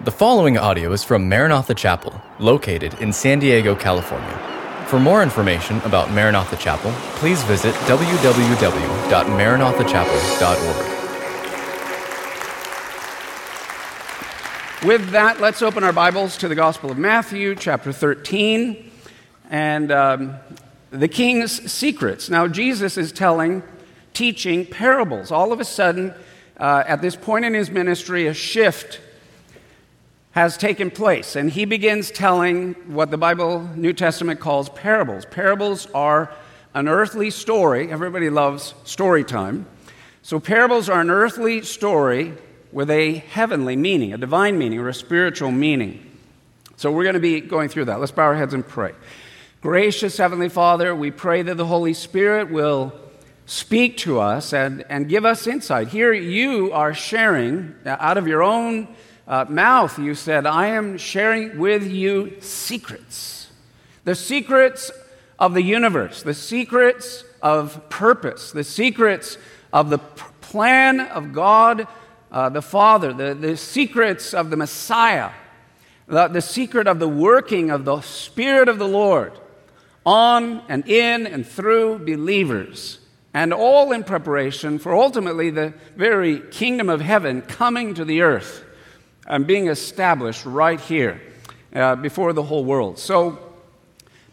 The following audio is from Maranatha Chapel, located in San Diego, California. For more information about Maranatha Chapel, please visit www.maranathachapel.org. With that, let's open our Bibles to the Gospel of Matthew, chapter 13, and um, the king's secrets. Now, Jesus is telling, teaching parables. All of a sudden, uh, at this point in his ministry, a shift has taken place. And he begins telling what the Bible, New Testament, calls parables. Parables are an earthly story. Everybody loves story time. So, parables are an earthly story with a heavenly meaning, a divine meaning, or a spiritual meaning. So, we're going to be going through that. Let's bow our heads and pray. Gracious Heavenly Father, we pray that the Holy Spirit will speak to us and, and give us insight. Here, you are sharing uh, out of your own uh, mouth, you said, I am sharing with you secrets. The secrets of the universe, the secrets of purpose, the secrets of the plan of God uh, the Father, the, the secrets of the Messiah, the, the secret of the working of the Spirit of the Lord on and in and through believers, and all in preparation for ultimately the very kingdom of heaven coming to the earth and being established right here uh, before the whole world. So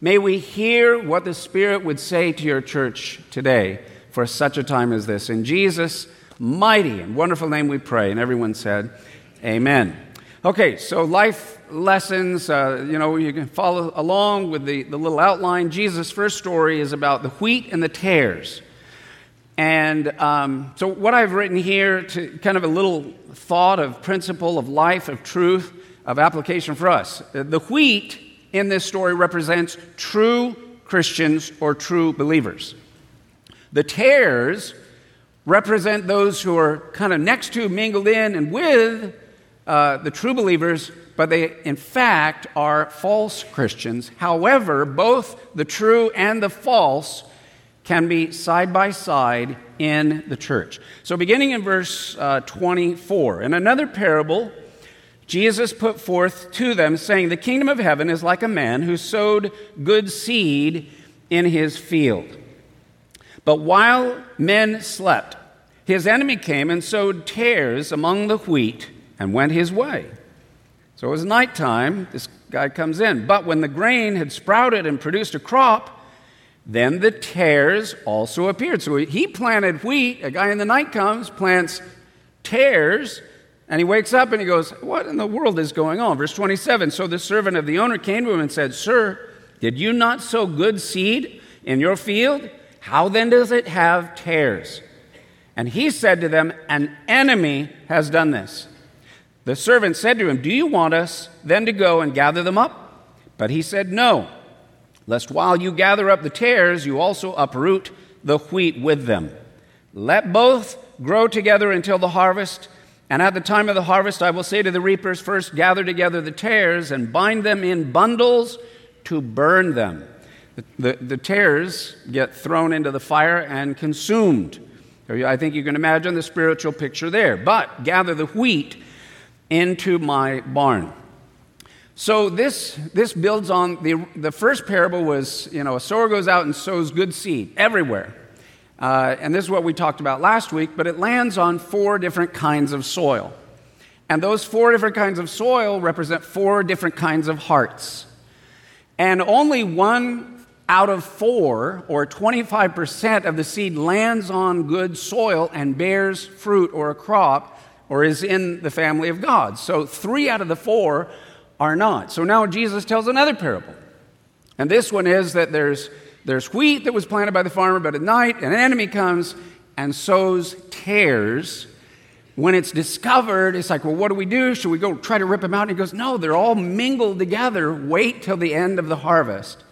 may we hear what the Spirit would say to your church today for such a time as this. In Jesus' mighty and wonderful name we pray. And everyone said, Amen. Okay, so life lessons, uh, you know, you can follow along with the, the little outline. Jesus' first story is about the wheat and the tares. And um, so, what I've written here to kind of a little thought of principle of life, of truth, of application for us. The wheat in this story represents true Christians or true believers. The tares represent those who are kind of next to, mingled in, and with uh, the true believers, but they, in fact, are false Christians. However, both the true and the false can be side by side in the church. So, beginning in verse uh, 24, in another parable, Jesus put forth to them, saying, The kingdom of heaven is like a man who sowed good seed in his field. But while men slept, his enemy came and sowed tares among the wheat and went his way. So it was nighttime. This guy comes in. But when the grain had sprouted and produced a crop, then the tares also appeared. So he planted wheat. A guy in the night comes, plants tares, and he wakes up and he goes, What in the world is going on? Verse 27 So the servant of the owner came to him and said, Sir, did you not sow good seed in your field? How then does it have tares? And he said to them, An enemy has done this. The servant said to him, Do you want us then to go and gather them up? But he said, No lest while you gather up the tares, you also uproot the wheat with them. Let both grow together until the harvest. And at the time of the harvest, I will say to the reapers, First gather together the tares and bind them in bundles to burn them. The, the, the tares get thrown into the fire and consumed. I think you can imagine the spiritual picture there. But gather the wheat into my barn. So this, this builds on the, the first parable was, you know, a sower goes out and sows good seed everywhere. Uh, and this is what we talked about last week, but it lands on four different kinds of soil. And those four different kinds of soil represent four different kinds of hearts. And only one out of four, or 25% of the seed, lands on good soil and bears fruit or a crop or is in the family of God. So three out of the four are not. So now Jesus tells another parable. And this one is that there's, there's wheat that was planted by the farmer, but at night an enemy comes and sows tares. When it's discovered, it's like, well, what do we do? Should we go try to rip them out? And he goes, no, they're all mingled together. Wait till the end of the harvest.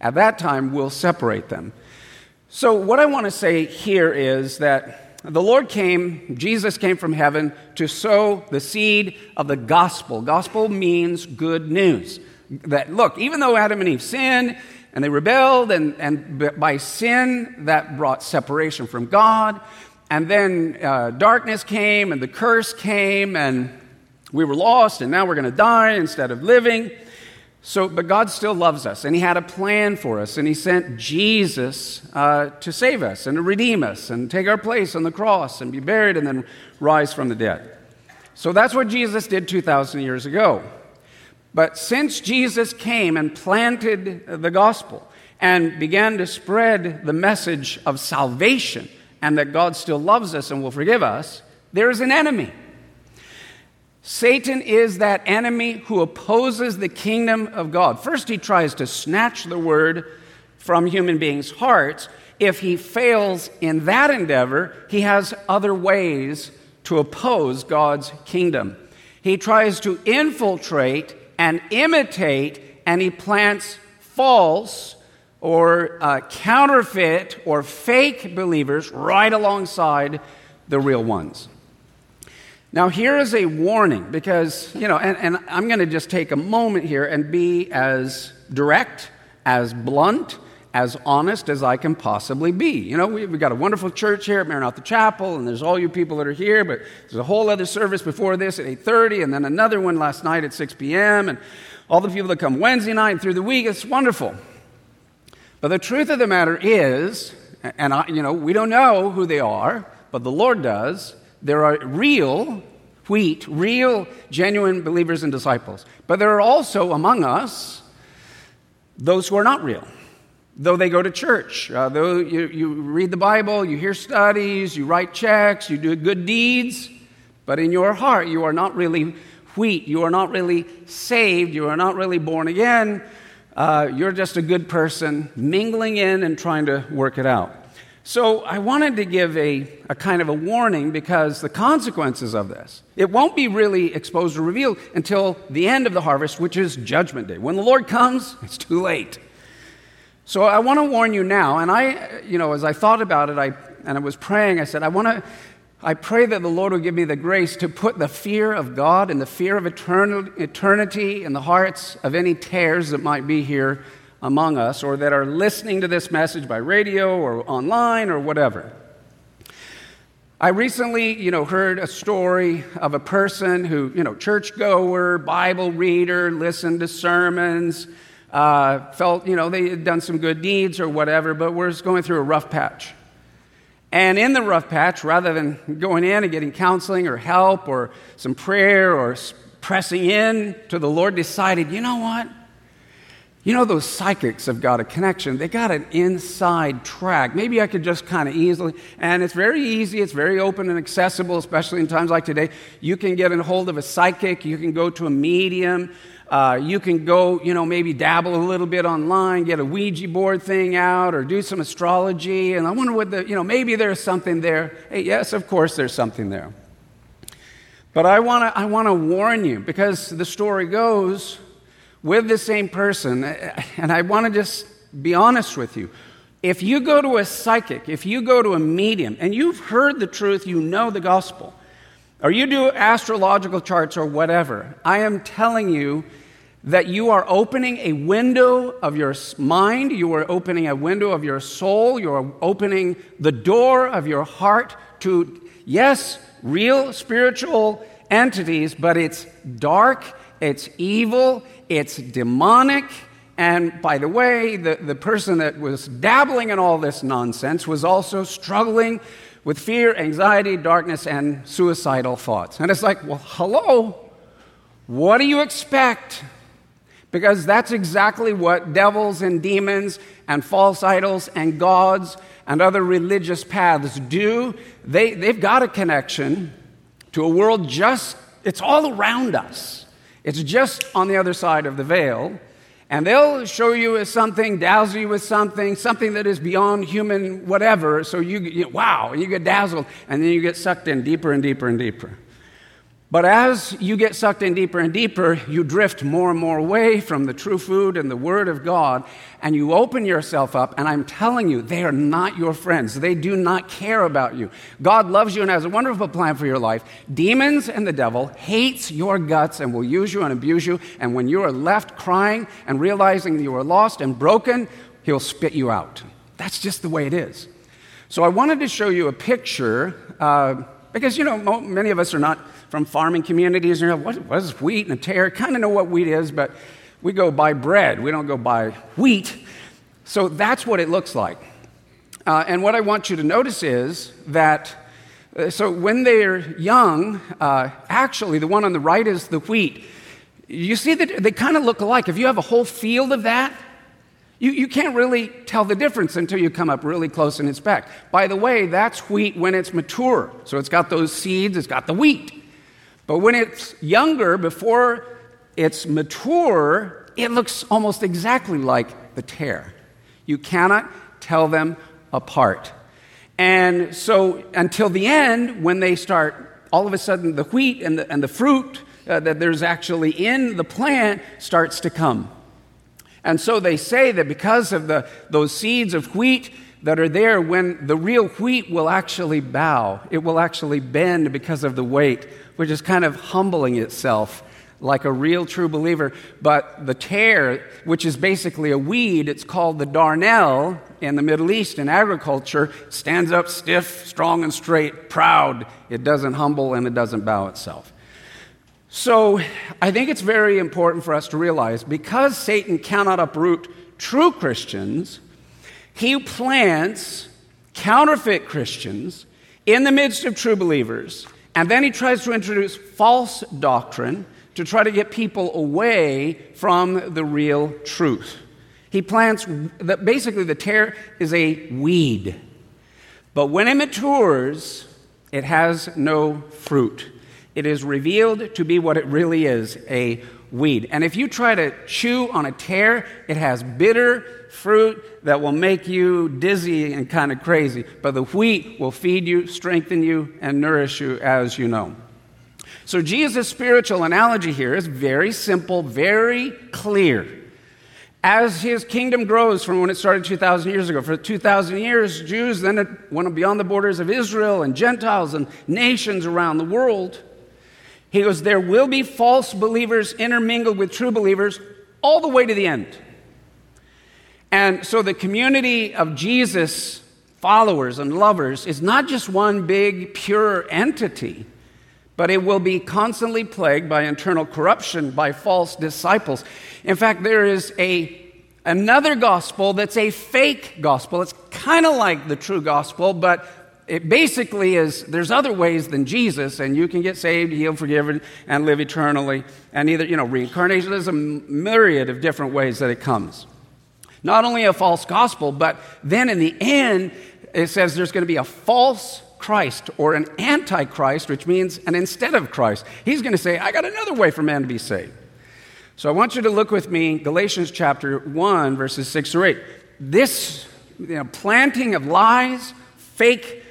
At that time, we'll separate them. So, what I want to say here is that the Lord came, Jesus came from heaven to sow the seed of the gospel. Gospel means good news. That, look, even though Adam and Eve sinned and they rebelled, and, and by sin, that brought separation from God, and then uh, darkness came and the curse came, and We were lost, and now we're going to die instead of living. So, but God still loves us, and He had a plan for us, and He sent Jesus uh, to save us and to redeem us and take our place on the cross and be buried and then rise from the dead. So that's what Jesus did 2,000 years ago. But since Jesus came and planted the gospel and began to spread the message of salvation and that God still loves us and will forgive us, there is an enemy. Satan is that enemy who opposes the kingdom of God. First, he tries to snatch the word from human beings' hearts. If he fails in that endeavor, he has other ways to oppose God's kingdom. He tries to infiltrate and imitate, and he plants false or uh, counterfeit or fake believers right alongside the real ones. Now, here is a warning because, you know, and, and I'm going to just take a moment here and be as direct, as blunt, as honest as I can possibly be. You know, we, have got a wonderful church here at Maranatha Chapel, and there's all you people that are here, but there's a whole other service before this at 8.30, and then another one last night at 6 p.m., and all the people that come Wednesday night and through the week. It's wonderful. But the truth of the matter is, and I, you know, we don't know who they are, but the Lord does, there are real wheat, real, genuine believers and disciples. But there are also among us those who are not real. Though they go to church, uh, though you, you read the Bible, you hear studies, you write checks, you do good deeds, but in your heart you are not really wheat. You are not really saved. You are not really born again. Uh, you're just a good person mingling in and trying to work it out. So I wanted to give a, a kind of a warning because the consequences of this, it won't be really exposed or revealed until the end of the harvest, which is Judgment Day. When the Lord comes, it's too late. So I want to warn you now, and I, you know, as I thought about it, I, and I was praying, I said, I want to, I pray that the Lord will give me the grace to put the fear of God and the fear of eternity in the hearts of any tares that might be here among us or that are listening to this message by radio or online or whatever. I recently, you know, heard a story of a person who, you know, churchgoer, Bible reader, listened to sermons, uh, felt, you know, they had done some good deeds or whatever, but was going through a rough patch. And in the rough patch, rather than going in and getting counseling or help or some prayer or pressing in to the Lord, decided, you know what? You know, those psychics have got a connection. They got an inside track. Maybe I could just kind of easily, and it's very easy, it's very open and accessible, especially in times like today. You can get a hold of a psychic, you can go to a medium, uh, you can go, you know, maybe dabble a little bit online, get a Ouija board thing out, or do some astrology. And I wonder what the, you know, maybe there's something there. Hey, yes, of course there's something there. But I want to I wanna warn you because the story goes with the same person, and I want to just be honest with you. If you go to a psychic, if you go to a medium, and you've heard the truth, you know the gospel, or you do astrological charts or whatever, I am telling you that you are opening a window of your mind, you are opening a window of your soul, you are opening the door of your heart to, yes, real spiritual entities, but it's dark, it's evil, it's demonic. And by the way, the, the person that was dabbling in all this nonsense was also struggling with fear, anxiety, darkness, and suicidal thoughts. And it's like, well, hello, what do you expect? Because that's exactly what devils and demons and false idols and gods and other religious paths do. They, they've got a connection to a world just, it's all around us. It's just on the other side of the veil. And they'll show you something, dazzle you with something, something that is beyond human whatever. So you, you wow, you get dazzled, and then you get sucked in deeper and deeper and deeper. But as you get sucked in deeper and deeper, you drift more and more away from the true food and the Word of God, and you open yourself up. And I'm telling you, they are not your friends. They do not care about you. God loves you and has a wonderful plan for your life. Demons and the devil hates your guts and will use you and abuse you. And when you are left crying and realizing you are lost and broken, he'll spit you out. That's just the way it is. So I wanted to show you a picture uh, because, you know, many of us are not from farming communities. And you're like, what, what is wheat and a tare? Kind of know what wheat is, but we go buy bread. We don't go buy wheat. So that's what it looks like. Uh, and what I want you to notice is that, uh, so when they're young, uh, actually, the one on the right is the wheat. You see that they kind of look alike. If you have a whole field of that, you, you can't really tell the difference until you come up really close and inspect. By the way, that's wheat when it's mature. So it's got those seeds, it's got the wheat. But when it's younger, before it's mature, it looks almost exactly like the tare. You cannot tell them apart. And so until the end, when they start, all of a sudden, the wheat and the, and the fruit uh, that there's actually in the plant starts to come. And so they say that because of the, those seeds of wheat that are there, when the real wheat will actually bow, it will actually bend because of the weight, which is kind of humbling itself like a real true believer. But the tare, which is basically a weed, it's called the darnel in the Middle East in agriculture, stands up stiff, strong, and straight, proud. It doesn't humble and it doesn't bow itself. So I think it's very important for us to realize because Satan cannot uproot true Christians, he plants counterfeit Christians in the midst of true believers, and then he tries to introduce false doctrine to try to get people away from the real truth. He plants that basically the tare is a weed. But when it matures, it has no fruit it is revealed to be what it really is a weed. And if you try to chew on a tare, it has bitter fruit that will make you dizzy and kind of crazy. But the wheat will feed you, strengthen you, and nourish you as you know. So, Jesus' spiritual analogy here is very simple, very clear. As his kingdom grows from when it started 2,000 years ago, for 2,000 years, Jews then went beyond the borders of Israel and Gentiles and nations around the world. He goes, There will be false believers intermingled with true believers all the way to the end. And so the community of Jesus followers and lovers is not just one big, pure entity, but it will be constantly plagued by internal corruption, by false disciples. In fact, there is a another gospel that's a fake gospel. It's kind of like the true gospel, but it basically is there's other ways than Jesus, and you can get saved, healed, forgiven, and live eternally. And either, you know, reincarnation, there's a myriad of different ways that it comes. Not only a false gospel, but then in the end, it says there's going to be a false Christ or an antichrist, which means an instead of Christ. He's going to say, I got another way for man to be saved. So I want you to look with me, Galatians chapter 1, verses 6 or 8. This you know, planting of lies, fake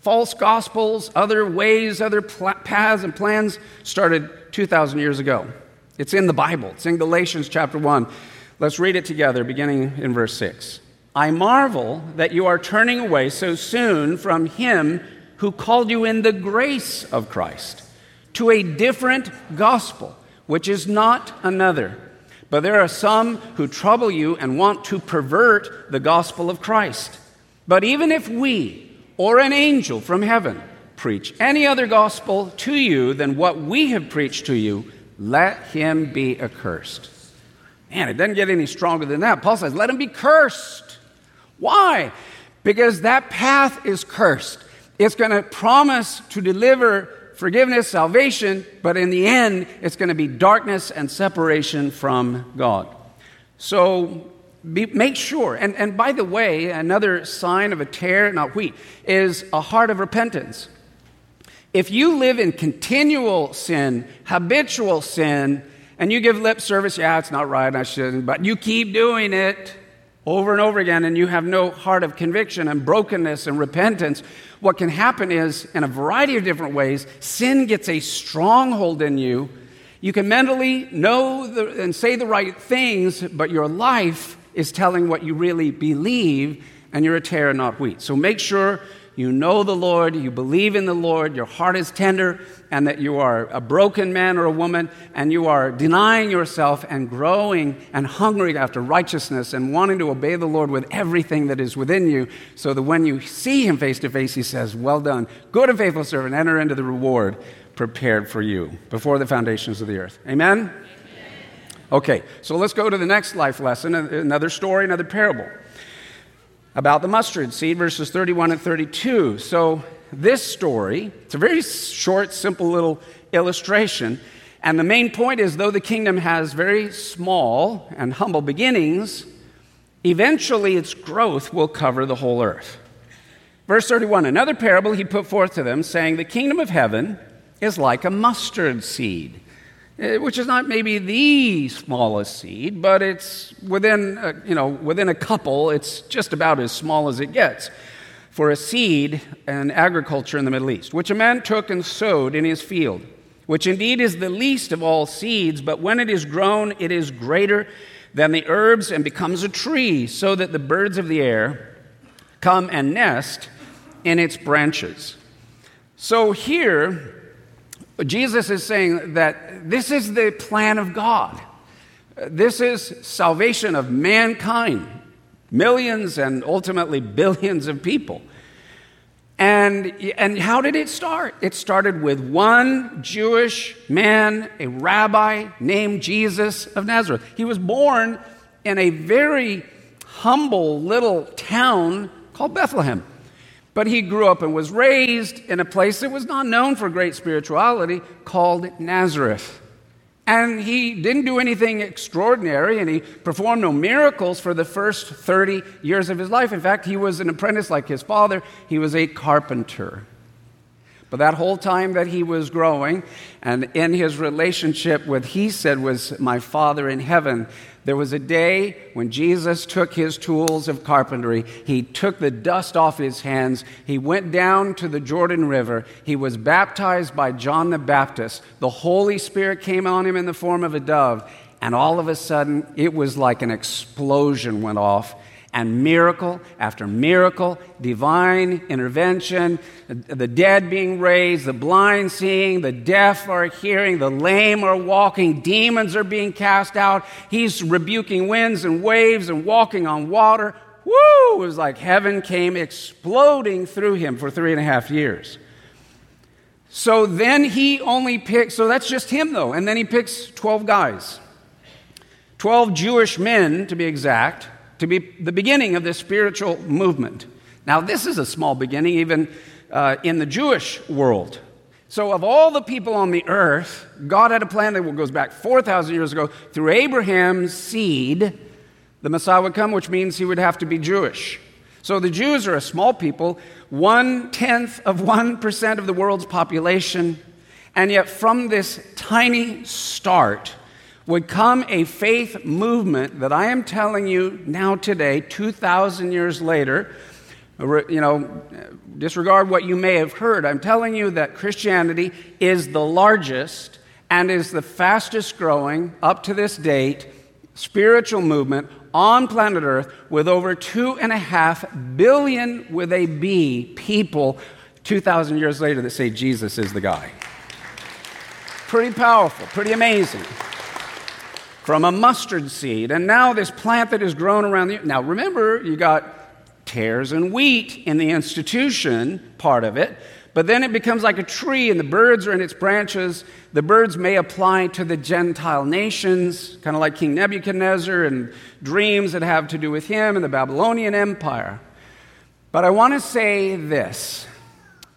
false gospels, other ways, other pl- paths and plans started 2,000 years ago. It's in the Bible, it's in Galatians chapter 1. Let's read it together, beginning in verse 6. I marvel that you are turning away so soon from him who called you in the grace of Christ to a different gospel, which is not another. But there are some who trouble you and want to pervert the gospel of Christ. But even if we, or an angel from heaven preach any other gospel to you than what we have preached to you, let him be accursed. Man, it doesn't get any stronger than that. Paul says, let him be cursed. Why? Because that path is cursed. It's going to promise to deliver forgiveness, salvation, but in the end, it's going to be darkness and separation from God. So be, make sure, and, and by the way, another sign of a tare, not wheat, is a heart of repentance. If you live in continual sin, habitual sin, and you give lip service, yeah, it's not right, I shouldn't, but you keep doing it over and over again, and you have no heart of conviction and brokenness and repentance, what can happen is, in a variety of different ways, sin gets a stronghold in you. You can mentally know the, and say the right things, but your life is telling what you really believe, and you're a tare, not wheat. So make sure you know the Lord, you believe in the Lord, your heart is tender, and that you are a broken man or a woman, and you are denying yourself and growing and hungering after righteousness and wanting to obey the Lord with everything that is within you, so that when you see Him face to face, He says, Well done, good and faithful servant, enter into the reward. prepared for you before the foundations of the earth. Amen? Okay, so let's go to the next life lesson another story, another parable about the mustard seed, verses 31 and 32. So, this story, it's a very short, simple little illustration. And the main point is though the kingdom has very small and humble beginnings, eventually its growth will cover the whole earth. Verse 31 Another parable he put forth to them, saying, The kingdom of heaven is like a mustard seed, Eh, which is not maybe the smallest seed, but it's within, a, you know, within a couple, it's just about as small as it gets for a seed and agriculture in the Middle East, which a man took and sowed in his field, which indeed is the least of all seeds, but when it is grown, it is greater than the herbs and becomes a tree, so that the birds of the air come and nest in its branches. So here, Jesus is saying that this is the plan of God. This is salvation of mankind, millions and ultimately billions of people. And, and how did it start? It started with one Jewish man, a rabbi named Jesus of Nazareth. He was born in a very humble little town called Bethlehem. But he grew up and was raised in a place that was not known for great spirituality called Nazareth. And he didn't do anything extraordinary, and he performed no miracles for the first 30 years of his life. In fact, he was an apprentice like his father, he was a carpenter. But that whole time that he was growing, and in his relationship with, he said, was my Father in heaven, there was a day when Jesus took his tools of carpentry, he took the dust off his hands, he went down to the Jordan River, he was baptized by John the Baptist. The Holy Spirit came on him in the form of a dove, and all of a sudden, it was like an explosion went off and miracle after miracle, divine intervention, the dead being raised, the blind seeing, the deaf are hearing, the lame are walking, demons are being cast out. He's rebuking winds and waves and walking on water. Woo! It was like heaven came exploding through him for three and a half years. So then he only picks, so that's just him though, and then he picks 12 guys. 12 Jewish men, to be exact to be the beginning of this spiritual movement. Now, this is a small beginning, even uh, in the Jewish world. So, of all the people on the earth, God had a plan that goes back 4,000 years ago. Through Abraham's seed, the Messiah would come, which means he would have to be Jewish. So, the Jews are a small people, one tenth of 1% of the world's population. And yet, from this tiny start, would come a faith movement that I am telling you now today, 2,000 years later. You know, disregard what you may have heard. I'm telling you that Christianity is the largest and is the fastest growing, up to this date, spiritual movement on planet Earth with over two and a half billion, with a B, people 2,000 years later that say Jesus is the guy. Pretty powerful, pretty amazing from a mustard seed. And now this plant that is grown around the. Now remember, you got tares and wheat in the institution part of it, but then it becomes like a tree and the birds are in its branches. The birds may apply to the Gentile nations, kind of like King Nebuchadnezzar and dreams that have to do with him and the Babylonian Empire. But I want to say this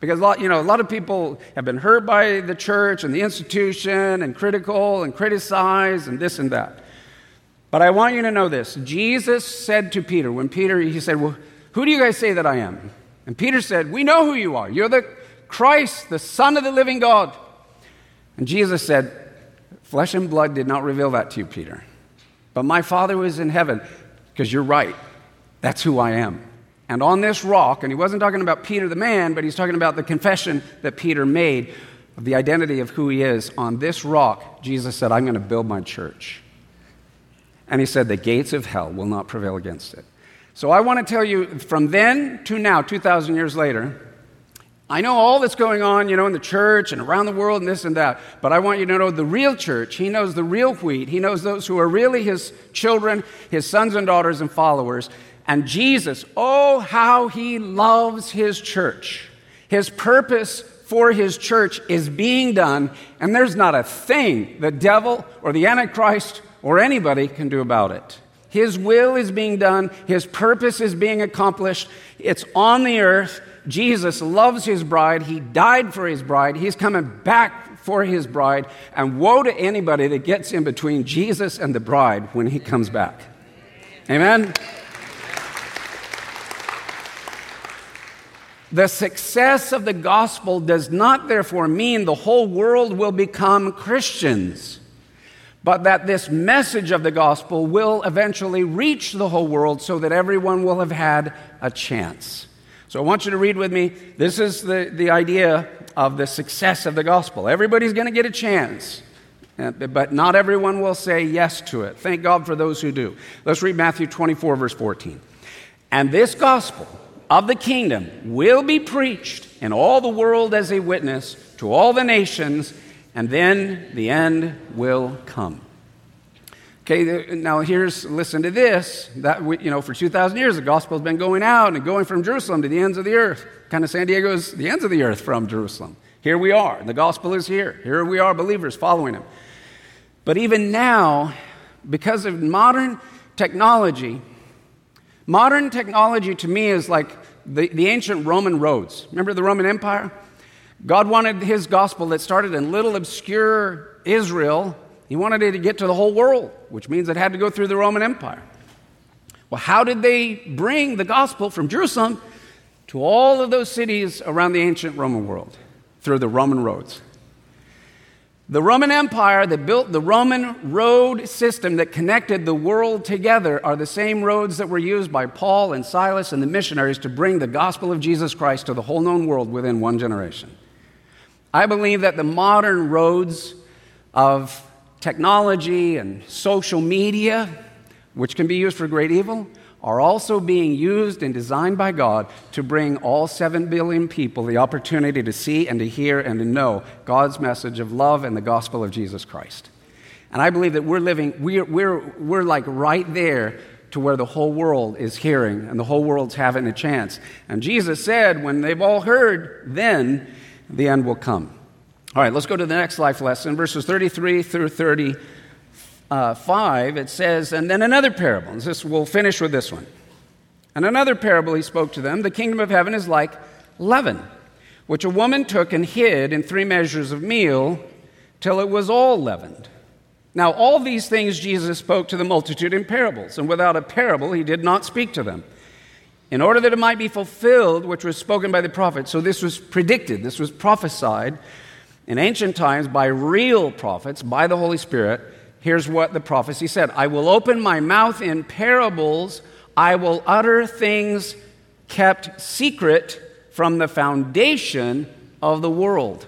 because a lot, you know, a lot of people have been hurt by the church and the institution and critical and criticized and this and that. But I want you to know this. Jesus said to Peter, when Peter, he said, Well, who do you guys say that I am? And Peter said, We know who you are. You're the Christ, the Son of the living God. And Jesus said, Flesh and blood did not reveal that to you, Peter. But my Father was in heaven, because you're right. That's who I am. And on this rock, and he wasn't talking about Peter the man, but he's talking about the confession that Peter made of the identity of who he is. On this rock, Jesus said, I'm going to build my church. And he said, The gates of hell will not prevail against it. So I want to tell you from then to now, 2,000 years later, I know all that's going on, you know, in the church and around the world and this and that, but I want you to know the real church. He knows the real wheat. He knows those who are really his children, his sons and daughters and followers. And Jesus, oh, how he loves his church. His purpose for his church is being done, and there's not a thing the devil or the Antichrist or anybody can do about it. His will is being done, his purpose is being accomplished. It's on the earth. Jesus loves his bride. He died for his bride. He's coming back for his bride. And woe to anybody that gets in between Jesus and the bride when he comes back. Amen? The success of the gospel does not, therefore, mean the whole world will become Christians, but that this message of the gospel will eventually reach the whole world so that everyone will have had a chance. So I want you to read with me. This is the, the idea of the success of the gospel. Everybody's going to get a chance, uh, but not everyone will say yes to it. Thank God for those who do. Let's read Matthew 24, verse 14. And this gospel, of the kingdom will be preached in all the world as a witness to all the nations, and then the end will come. Okay, now here's, listen to this. That, you know, for 2,000 years, the gospel has been going out and going from Jerusalem to the ends of the earth. Kind of San Diego is the ends of the earth from Jerusalem. Here we are. The gospel is here. Here we are, believers following him. But even now, because of modern technology, modern technology to me is like the, the ancient Roman roads. Remember the Roman Empire? God wanted his gospel that started in little obscure Israel, he wanted it to get to the whole world, which means it had to go through the Roman Empire. Well, how did they bring the gospel from Jerusalem to all of those cities around the ancient Roman world? Through the Roman roads. The Roman Empire that built the Roman road system that connected the world together are the same roads that were used by Paul and Silas and the missionaries to bring the gospel of Jesus Christ to the whole known world within one generation. I believe that the modern roads of technology and social media, which can be used for great evil, are also being used and designed by God to bring all 7 billion people the opportunity to see and to hear and to know God's message of love and the gospel of Jesus Christ. And I believe that we're living, we're, we're, we're like right there to where the whole world is hearing and the whole world's having a chance. And Jesus said, when they've all heard, then the end will come. All right, let's go to the next life lesson, verses 33 through 30 uh, 5, it says, And then another parable. And this, we'll finish with this one. And another parable he spoke to them The kingdom of heaven is like leaven, which a woman took and hid in three measures of meal till it was all leavened. Now, all these things Jesus spoke to the multitude in parables, and without a parable he did not speak to them, in order that it might be fulfilled which was spoken by the prophet. So this was predicted, this was prophesied in ancient times by real prophets, by the Holy Spirit Here's what the prophecy said I will open my mouth in parables, I will utter things kept secret from the foundation of the world.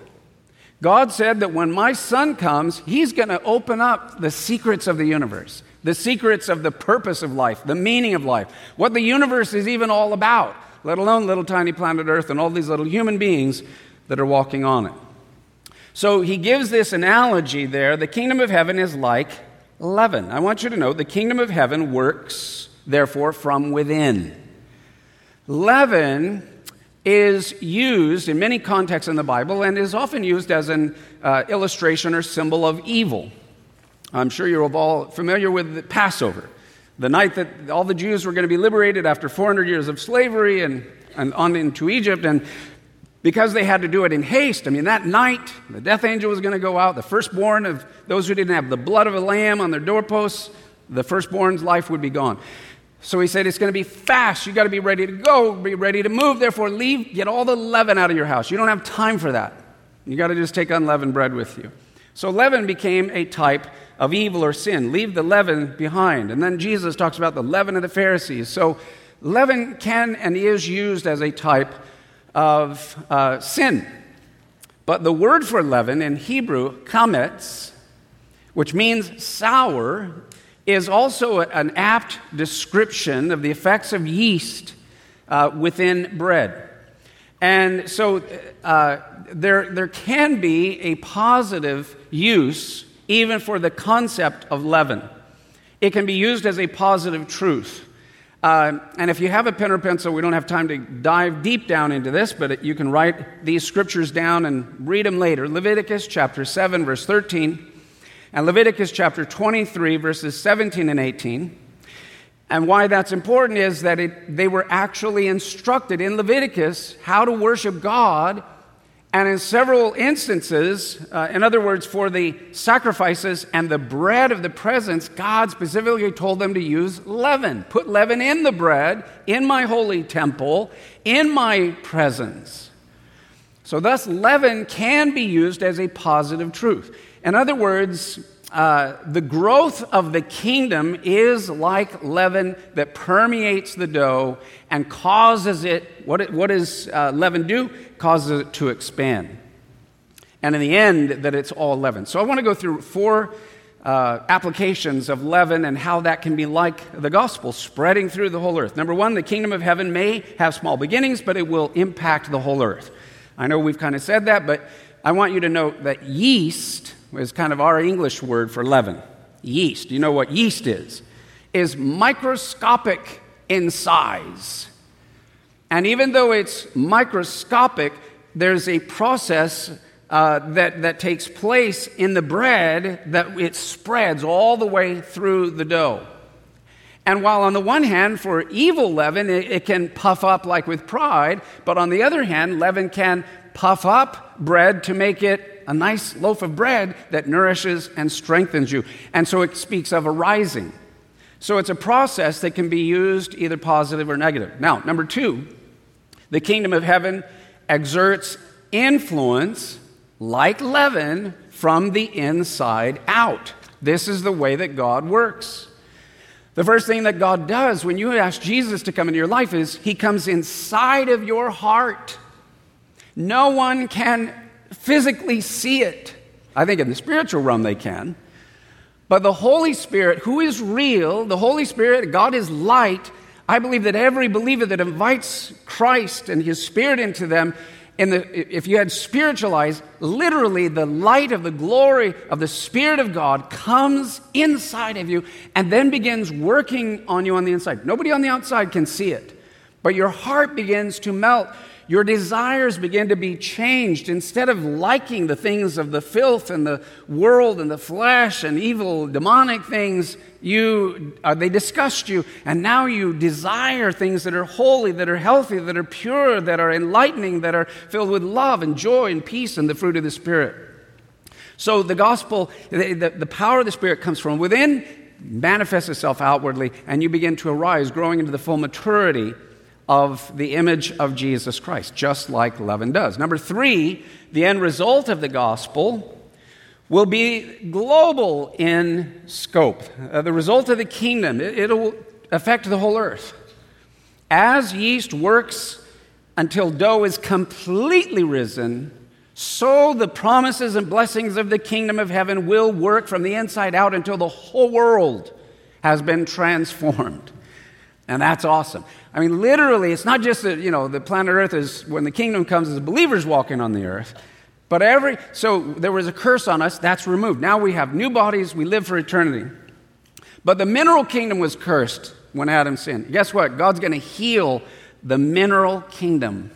God said that when my son comes, he's going to open up the secrets of the universe, the secrets of the purpose of life, the meaning of life, what the universe is even all about, let alone little tiny planet Earth and all these little human beings that are walking on it. So he gives this analogy there. The kingdom of heaven is like leaven. I want you to know the kingdom of heaven works, therefore, from within. Leaven is used in many contexts in the Bible and is often used as an uh, illustration or symbol of evil. I'm sure you're all familiar with the Passover, the night that all the Jews were going to be liberated after 400 years of slavery and, and on into Egypt. And because they had to do it in haste. I mean, that night, the death angel was going to go out. The firstborn of those who didn't have the blood of a lamb on their doorposts, the firstborn's life would be gone. So he said, It's going to be fast. You got to be ready to go, be ready to move. Therefore, leave, get all the leaven out of your house. You don't have time for that. You got to just take unleavened bread with you. So leaven became a type of evil or sin. Leave the leaven behind. And then Jesus talks about the leaven of the Pharisees. So leaven can and is used as a type of uh, sin. But the word for leaven in Hebrew, chametz, which means sour, is also an apt description of the effects of yeast uh, within bread. And so uh, there, there can be a positive use even for the concept of leaven. It can be used as a positive truth. Uh, and if you have a pen or pencil, we don't have time to dive deep down into this, but you can write these scriptures down and read them later. Leviticus chapter 7, verse 13, and Leviticus chapter 23, verses 17 and 18. And why that's important is that it, they were actually instructed in Leviticus how to worship God and in several instances, uh, in other words, for the sacrifices and the bread of the presence, God specifically told them to use leaven. Put leaven in the bread, in my holy temple, in my presence. So, thus, leaven can be used as a positive truth. In other words, uh, the growth of the kingdom is like leaven that permeates the dough and causes it, what, it, what does uh, leaven do? Causes it to expand. And in the end, that it's all leaven. So I want to go through four uh, applications of leaven and how that can be like the gospel spreading through the whole earth. Number one, the kingdom of heaven may have small beginnings, but it will impact the whole earth. I know we've kind of said that, but I want you to note that yeast is kind of our English word for leaven. Yeast. You know what yeast is? Is microscopic in size. And even though it's microscopic, there's a process uh, that, that takes place in the bread that it spreads all the way through the dough. And while on the one hand, for evil leaven, it, it, can puff up like with pride, but on the other hand, leaven can puff up bread to make it a nice loaf of bread that nourishes and strengthens you. And so it speaks of a rising. So it's a process that can be used either positive or negative. Now, number two, the kingdom of heaven exerts influence like leaven from the inside out. This is the way that God works. The first thing that God does when you ask Jesus to come into your life is He comes inside of your heart. No one can physically see it. I think in the spiritual realm they can. But the Holy Spirit, who is real, the Holy Spirit, God is light. I believe that every believer that invites Christ and His Spirit into them, in the, if you had spiritualized, literally the light of the glory of the Spirit of God comes inside of you and then begins working on you on the inside. Nobody on the outside can see it, but your heart begins to melt your desires begin to be changed. Instead of liking the things of the filth and the world and the flesh and evil, demonic things, you, uh, they disgust you. And now you desire things that are holy, that are healthy, that are pure, that are enlightening, that are filled with love and joy and peace and the fruit of the Spirit. So the gospel, the, the, the power of the Spirit comes from within, manifests itself outwardly, and you begin to arise, growing into the full maturity of the image of Jesus Christ, just like leaven does. Number three, the end result of the gospel will be global in scope. Uh, the result of the kingdom, it, will affect the whole earth. As yeast works until dough is completely risen, so the promises and blessings of the kingdom of heaven will work from the inside out until the whole world has been transformed. And that's awesome. I mean, literally, it's not just that, you know, the planet Earth is, when the kingdom comes, as believers walking on the earth. But every, so there was a curse on us, that's removed. Now we have new bodies, we live for eternity. But the mineral kingdom was cursed when Adam sinned. Guess what? God's going to heal the mineral kingdom.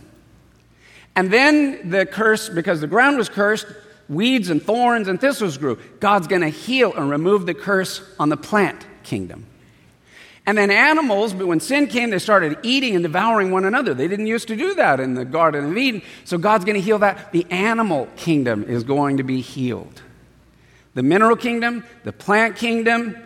And then the curse, because the ground was cursed, weeds and thorns and thistles grew. God's going to heal and remove the curse on the plant kingdom. And then animals, but when sin came, they started eating and devouring one another. They didn't used to do that in the Garden of Eden. So God's going to heal that. The animal kingdom is going to be healed. The mineral kingdom, the plant kingdom,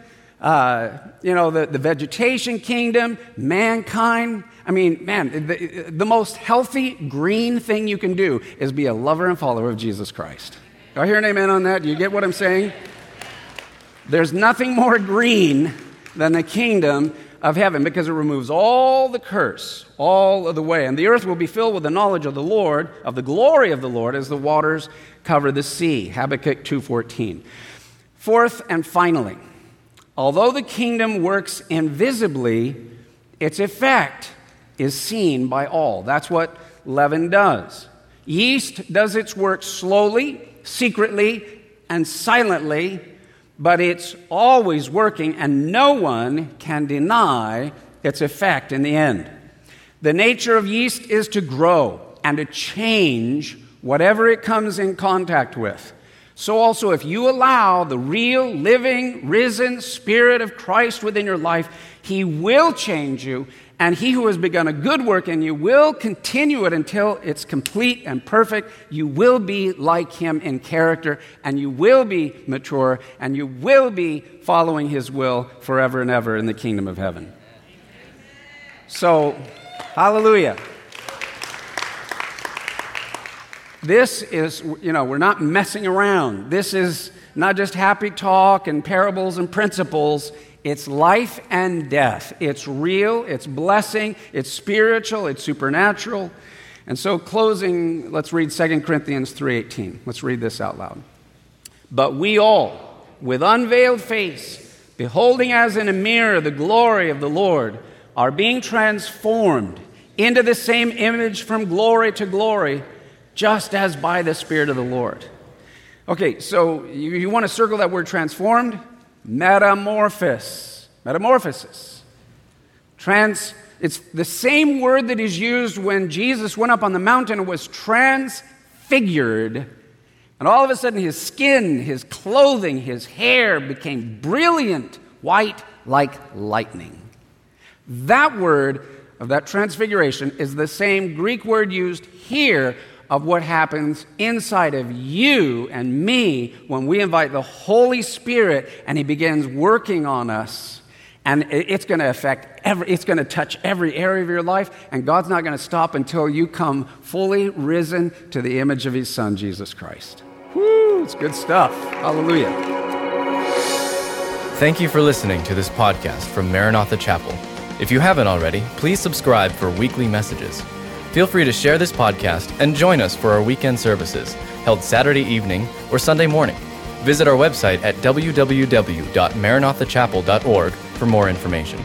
uh, you know, the, the vegetation kingdom, mankind. I mean, man, the, the most healthy green thing you can do is be a lover and follower of Jesus Christ. Do I hear an amen on that? Do you get what I'm saying? There's nothing more green than the kingdom of heaven because it removes all the curse all of the way. And the earth will be filled with the knowledge of the lord of the glory of the lord as the waters cover the sea. Habakkuk 2.14 fourth and finally although the kingdom works invisibly its effect is seen by all. That's what leaven does. Yeast does its work slowly secretly and silently but it's always working, and no one can deny its effect in the end. The nature of yeast is to grow and to change whatever it comes in contact with. So, also, if you allow the real, living, risen Spirit of Christ within your life, He will change you, and He who has begun a good work in you will continue it until it's complete and perfect. You will be like Him in character, and you will be mature, and you will be following His will forever and ever in the kingdom of heaven. So, hallelujah. This is, you know, we're not messing around. This is not just happy talk and parables and principles. It's life and death. It's real, it's blessing, it's spiritual, it's supernatural. And so closing, let's read 2 Corinthians 3:18. Let's read this out loud. But we all, with unveiled face, beholding as in a mirror the glory of the Lord, are being transformed into the same image from glory to glory just as by the Spirit of the Lord. Okay, so you, you want to circle that word transformed? Metamorphosis. Metamorphosis. Trans, it's the same word that is used when Jesus went up on the mountain and was transfigured. And all of a sudden, his skin, his clothing, his hair became brilliant white like lightning. That word of that transfiguration is the same Greek word used here of what happens inside of you and me when we invite the Holy Spirit and He begins working on us. And it's going to affect every, it's going to touch every area of your life. And God's not going to stop until you come fully risen to the image of His Son, Jesus Christ. Woo, it's good stuff. Hallelujah. Thank you for listening to this podcast from Maranatha Chapel. If you haven't already, please subscribe for weekly messages. Feel free to share this podcast and join us for our weekend services held Saturday evening or Sunday morning. Visit our website at www.maranathachapel.org for more information.